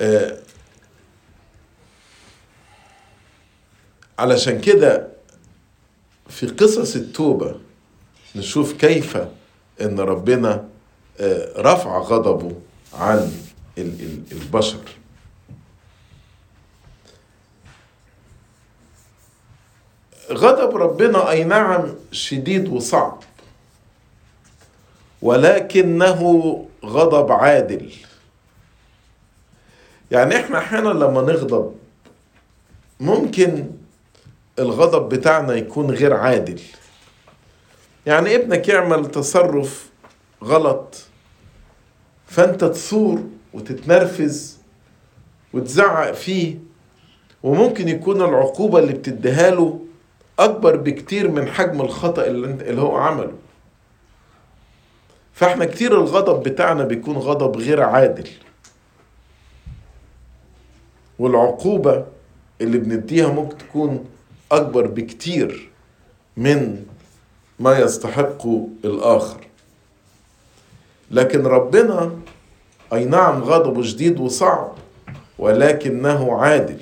آه علشان كده في قصص التوبة نشوف كيف إن ربنا رفع غضبه عن البشر. غضب ربنا أي نعم شديد وصعب ولكنه غضب عادل. يعني إحنا أحيانا لما نغضب ممكن الغضب بتاعنا يكون غير عادل. يعني ابنك يعمل تصرف غلط فأنت تصور وتتنرفز وتزعق فيه وممكن يكون العقوبة اللي بتديها له أكبر بكتير من حجم الخطأ اللي, انت اللي هو عمله. فإحنا كتير الغضب بتاعنا بيكون غضب غير عادل. والعقوبة اللي بنديها ممكن تكون أكبر بكتير من ما يستحقه الآخر. لكن ربنا أي نعم غضبه شديد وصعب ولكنه عادل.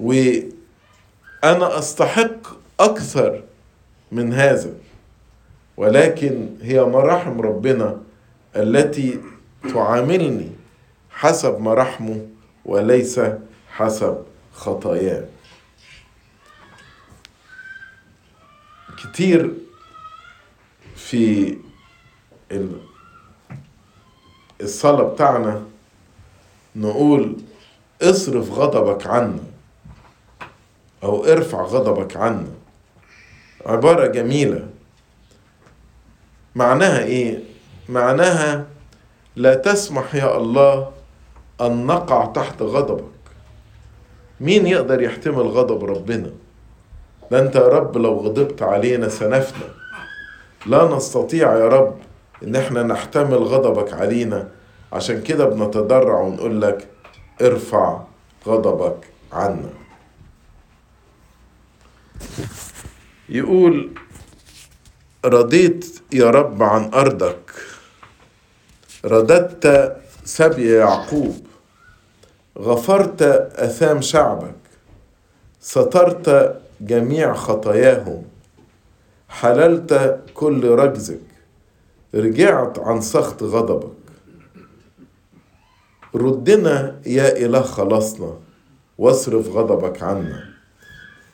وأنا أستحق أكثر من هذا ولكن هي مراحم ربنا التي تعاملني حسب مراحمه وليس حسب خطاياه كتير في الصلاة بتاعنا نقول اصرف غضبك عنا أو ارفع غضبك عنا. عبارة جميلة. معناها إيه؟ معناها لا تسمح يا الله أن نقع تحت غضبك. مين يقدر يحتمل غضب ربنا؟ ده أنت يا رب لو غضبت علينا سنفنا. لا نستطيع يا رب إن إحنا نحتمل غضبك علينا. عشان كده بنتضرع ونقول لك ارفع غضبك عنا. يقول رضيت يا رب عن أرضك. رددت سبي يعقوب. غفرت أثام شعبك سترت جميع خطاياهم حللت كل رجزك رجعت عن سخط غضبك. ردنا يا إله خلصنا واصرف غضبك عنا.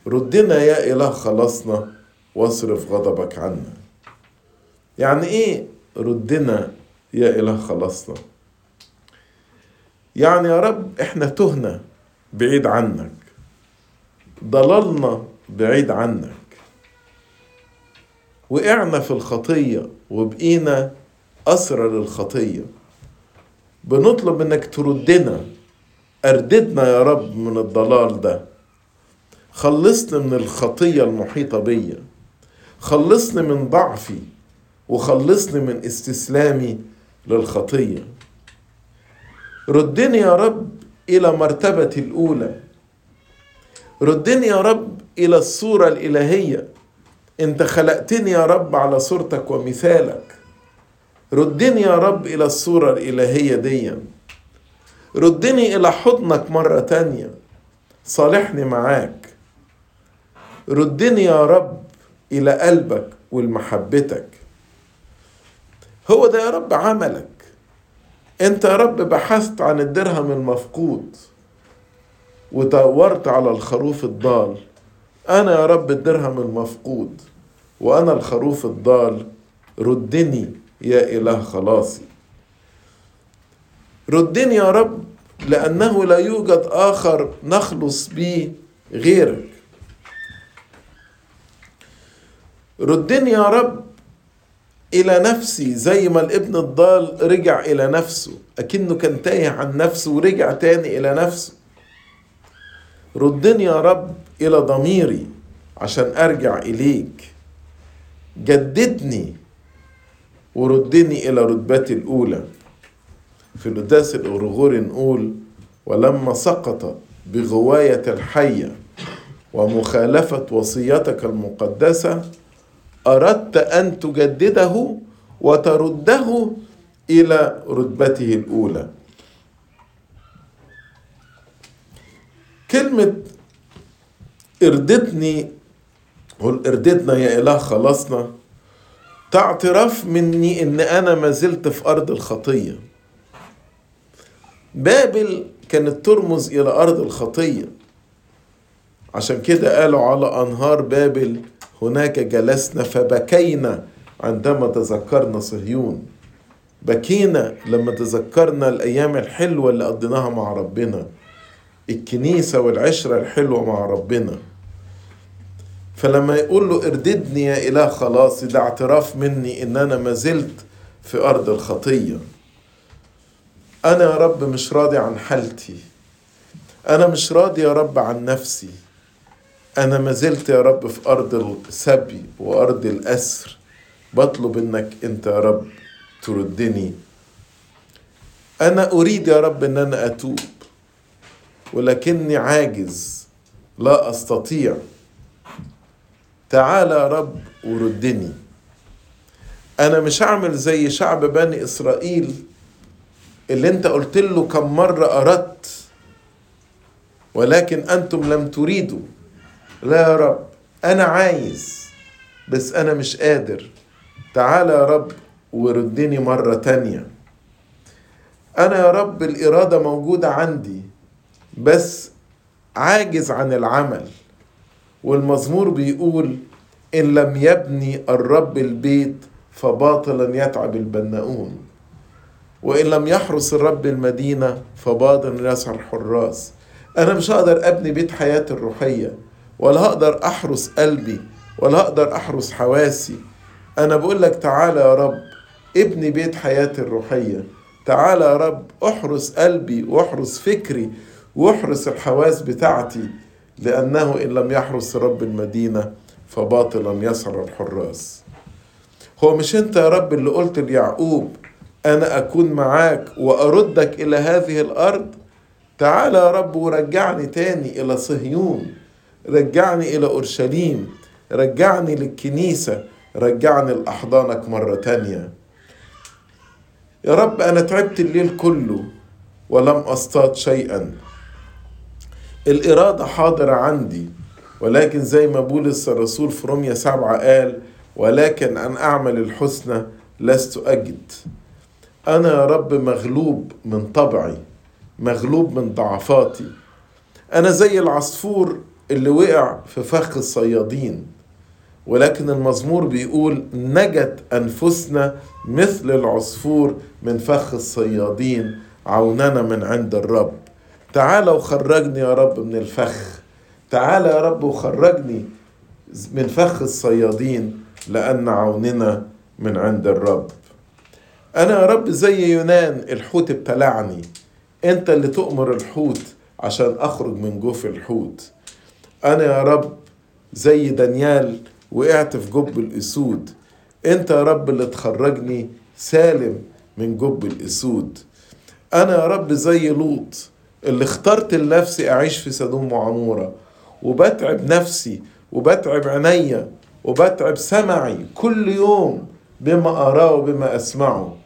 ردنا يا إله خلصنا واصرف غضبك عنا. يعني إيه ردنا يا إله خلصنا؟ يعني يا رب إحنا تهنا بعيد عنك. ضللنا بعيد عنك. وقعنا في الخطية وبقينا أسرى للخطية. بنطلب إنك تردنا. أرددنا يا رب من الضلال ده. خلصني من الخطية المحيطة بيا. خلصني من ضعفي. وخلصني من استسلامي للخطية. ردني يا رب إلى مرتبتي الأولى. ردني يا رب إلى الصورة الإلهية. أنت خلقتني يا رب على صورتك ومثالك. ردني يا رب إلى الصورة الإلهية دي ردني إلى حضنك مرة تانية. صالحني معاك. ردني يا رب إلى قلبك ولمحبتك هو ده يا رب عملك. أنت يا رب بحثت عن الدرهم المفقود ودورت على الخروف الضال. أنا يا رب الدرهم المفقود وأنا الخروف الضال. ردني يا إله خلاصي. ردني يا رب لأنه لا يوجد آخر نخلص به غيرك. ردني يا رب إلى نفسي زي ما الابن الضال رجع إلى نفسه أكنه كان تايه عن نفسه ورجع تاني إلى نفسه. ردني يا رب إلى ضميري عشان أرجع إليك. جددني وردني إلى رتبتي الأولى. في القداس الاغرغوري نقول ولما سقط بغواية الحية ومخالفة وصيتك المقدسة أردت أن تجدده وترده إلى رتبته الأولى. كلمة إردتني قل إردتنا يا إله خلصنا. تعترف مني إن أنا ما زلت في أرض الخطية. بابل كانت ترمز إلى أرض الخطية. عشان كده قالوا على أنهار بابل هناك جلسنا فبكينا عندما تذكرنا صهيون. بكينا لما تذكرنا الأيام الحلوة اللي قضيناها مع ربنا. الكنيسة والعشرة الحلوة مع ربنا. فلما يقول له ارددني يا إله خلاصي ده اعتراف مني إن أنا ما زلت في أرض الخطية. أنا يا رب مش راضي عن حالتي. أنا مش راضي يا رب عن نفسي. أنا ما زلت يا رب في أرض السبي وأرض الأسر بطلب إنك أنت يا رب تردني. أنا أريد يا رب إن أنا أتوب ولكني عاجز لا أستطيع. تعال يا رب وردني. أنا مش هعمل زي شعب بني إسرائيل اللي أنت قلت له كم مرة أردت ولكن أنتم لم تريدوا. لا يا رب أنا عايز بس أنا مش قادر. تعال يا رب وردني مرة تانية. أنا يا رب الإرادة موجودة عندي بس عاجز عن العمل. والمزمور بيقول إن لم يبني الرب البيت فباطلا يتعب البناؤون. وإن لم يحرس الرب المدينة فباطلا يسعى الحراس. أنا مش هقدر أبني بيت حياتي الروحية. ولا هقدر أحرس قلبي ولا هقدر أحرس حواسي. أنا بقول لك تعالى يا رب ابني بيت حياتي الروحية. تعالى يا رب أحرس قلبي وأحرس فكري وأحرس الحواس بتاعتي. لأنه إن لم يحرس رب المدينة فباطلا يسعى الحراس. هو مش أنت يا رب اللي قلت ليعقوب أنا أكون معاك وأردك إلى هذه الأرض؟ تعال يا رب ورجعني تاني إلى صهيون. رجعني إلى أورشليم رجعني للكنيسة رجعني لأحضانك مرة تانية. يا رب أنا تعبت الليل كله ولم أصطاد شيئا. الإرادة حاضرة عندي ولكن زي ما بولس الرسول في روميا سبعة قال ولكن أن أعمل الحسنى لست أجد. أنا يا رب مغلوب من طبعي مغلوب من ضعفاتي. أنا زي العصفور اللي وقع في فخ الصيادين ولكن المزمور بيقول نجت أنفسنا مثل العصفور من فخ الصيادين عوننا من عند الرب. تعال وخرجني يا رب من الفخ. تعال يا رب وخرجني من فخ الصيادين لأن عوننا من عند الرب. أنا يا رب زي يونان الحوت ابتلعني. أنت اللي تؤمر الحوت عشان أخرج من جوف الحوت. أنا يا رب زي دانيال وقعت في جب الأسود. أنت يا رب اللي تخرجني سالم من جب الأسود. أنا يا رب زي لوط اللي اخترت لنفسي أعيش في سدوم وعمورة. وبتعب نفسي وبتعب عينيا وبتعب سمعي كل يوم بما أراه وبما أسمعه.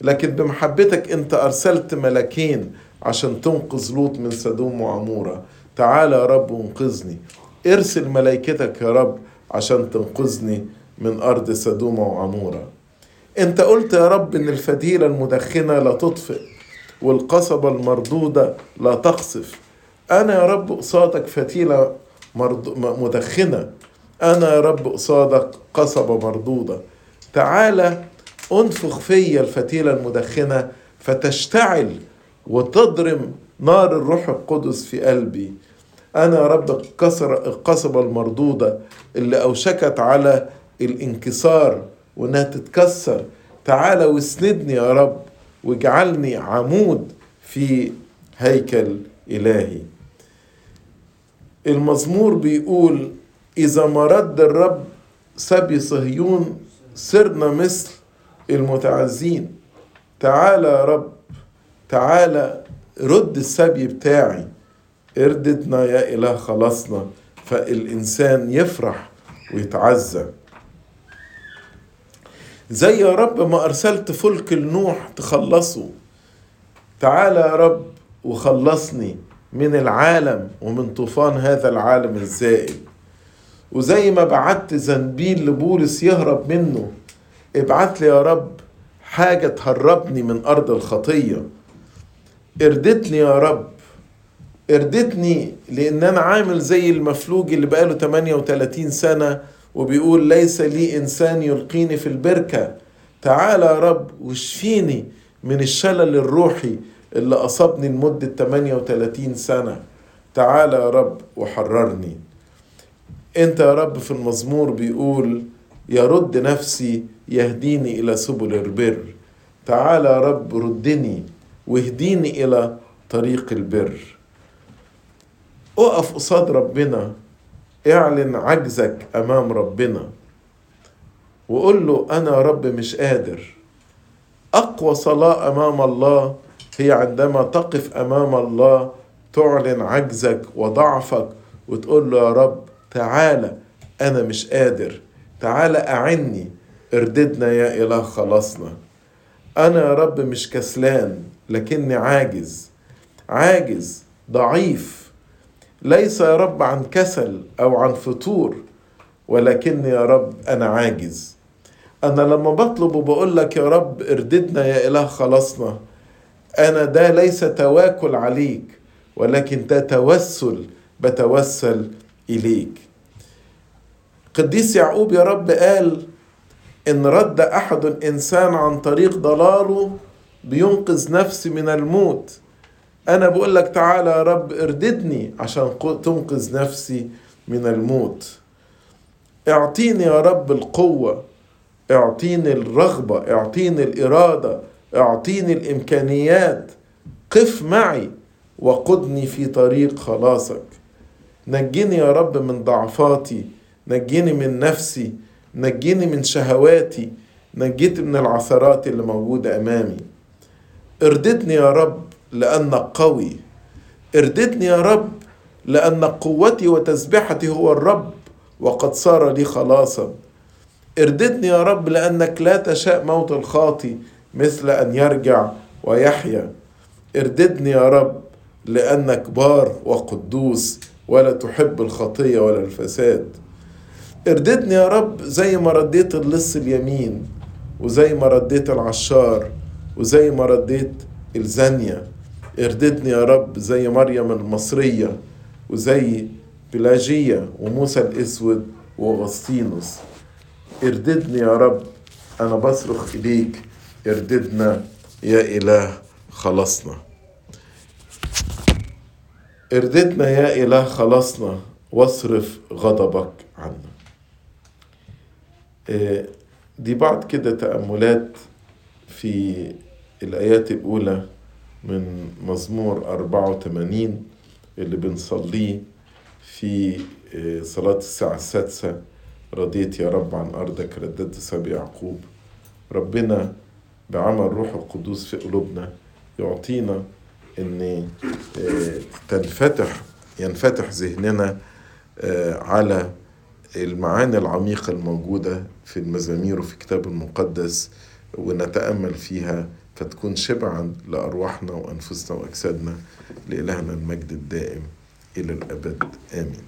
لكن بمحبتك أنت أرسلت ملكين عشان تنقذ لوط من سدوم وعمورة. تعال يا رب وانقذني ارسل ملائكتك يا رب عشان تنقذني من أرض سدوم وعمورة. أنت قلت يا رب إن الفتيلة المدخنة لا تطفئ والقصبة المردودة لا تقصف. أنا يا رب قصادك فتيلة مدخنة. أنا يا رب قصادك قصبة مردودة. تعالى أنفخ فيا الفتيلة المدخنة فتشتعل وتضرم نار الروح القدس في قلبي. أنا يا رب كسر القصبة المردودة اللي أوشكت على الانكسار وإنها تتكسر. تعالى واسندني يا رب واجعلني عمود في هيكل إلهي. المزمور بيقول إذا ما رد الرب سبي صهيون صرنا مثل المتعزين. تعالى يا رب تعالى رد السبي بتاعي. ارددنا يا إله خلصنا فالإنسان يفرح ويتعزى. زي يا رب ما أرسلت فلك لنوح تخلصه. تعالى يا رب وخلصني من العالم ومن طوفان هذا العالم الزائل. وزي ما بعت زنبيل لبولس يهرب منه ابعت لي يا رب حاجة تهربني من أرض الخطية. إردتني يا رب اردتني لأن أنا عامل زي المفلوج اللي بقاله 38 سنة وبيقول ليس لي إنسان يلقيني في البركة. تعالى يا رب واشفيني من الشلل الروحي اللي أصابني لمدة 38 سنة. تعالى يا رب وحررني. انت يا رب في المزمور بيقول يرد نفسي يهديني إلى سبل البر. تعالى يا رب ردني واهديني إلى طريق البر. اقف قصاد ربنا اعلن عجزك امام ربنا وقول له أنا رب مش قادر. اقوى صلاة امام الله هي عندما تقف امام الله تعلن عجزك وضعفك وتقول له يا رب تعالى أنا مش قادر تعالى أعني ارددنا يا إله خلاصنا أنا يا رب مش كسلان لكني عاجز عاجز ضعيف ليس يا رب عن كسل أو عن فتور ولكني يا رب أنا عاجز. أنا لما بطلب وبقول لك يا رب ارددنا يا إله خلاصنا أنا ده ليس تواكل عليك ولكن ده توسل بتوسل إليك. قديس يعقوب يا رب قال إن رد أحد إنسان عن طريق ضلاله بينقذ نفسي من الموت. أنا بقول لك تعالى يا رب ارددني عشان تنقذ نفسي من الموت. اعطيني يا رب القوة اعطيني الرغبة اعطيني الإرادة اعطيني الإمكانيات. قف معي وقدني في طريق خلاصك. نجيني يا رب من ضعفاتي نجيني من نفسي نجيني من شهواتي نجيت من العثرات اللي موجودة أمامي. ارددني يا رب لأنك قوي. ارددني يا رب لأن قوتي وتسبحتي هو الرب وقد صار لي خلاصا. ارددني يا رب لأنك لا تشاء موت الخاطي مثل أن يرجع ويحيا. ارددني يا رب لأنك بار وقدوس ولا تحب الخطية ولا الفساد. ارددني يا رب زي ما رديت اللص اليمين وزي ما رديت العشار وزي ما رديت الزانية. ارددني يا رب زي مريم المصرية وزي بلاجية وموسى الأسود وغسطينوس ارددني يا رب أنا بصرخ إليك ارددنا يا إله خلصنا. ارددنا يا إله خلصنا واصرف غضبك عنا. دي بعض كده تأملات في الآيات الأولى. من مزمور 84 اللي بنصليه في صلاة الساعة السادسة. رضيت يا رب عن أرضك رددت سبي يعقوب. ربنا بعمل روح القدوس في قلوبنا يعطينا إن تنفتح ينفتح ذهننا على المعاني العميقة الموجودة في المزامير وفي الكتاب المقدس ونتأمل فيها فتكون شبعا لأرواحنا وأنفسنا وأجسادنا لإلهنا المجد الدائم إلى الأبد. آمين.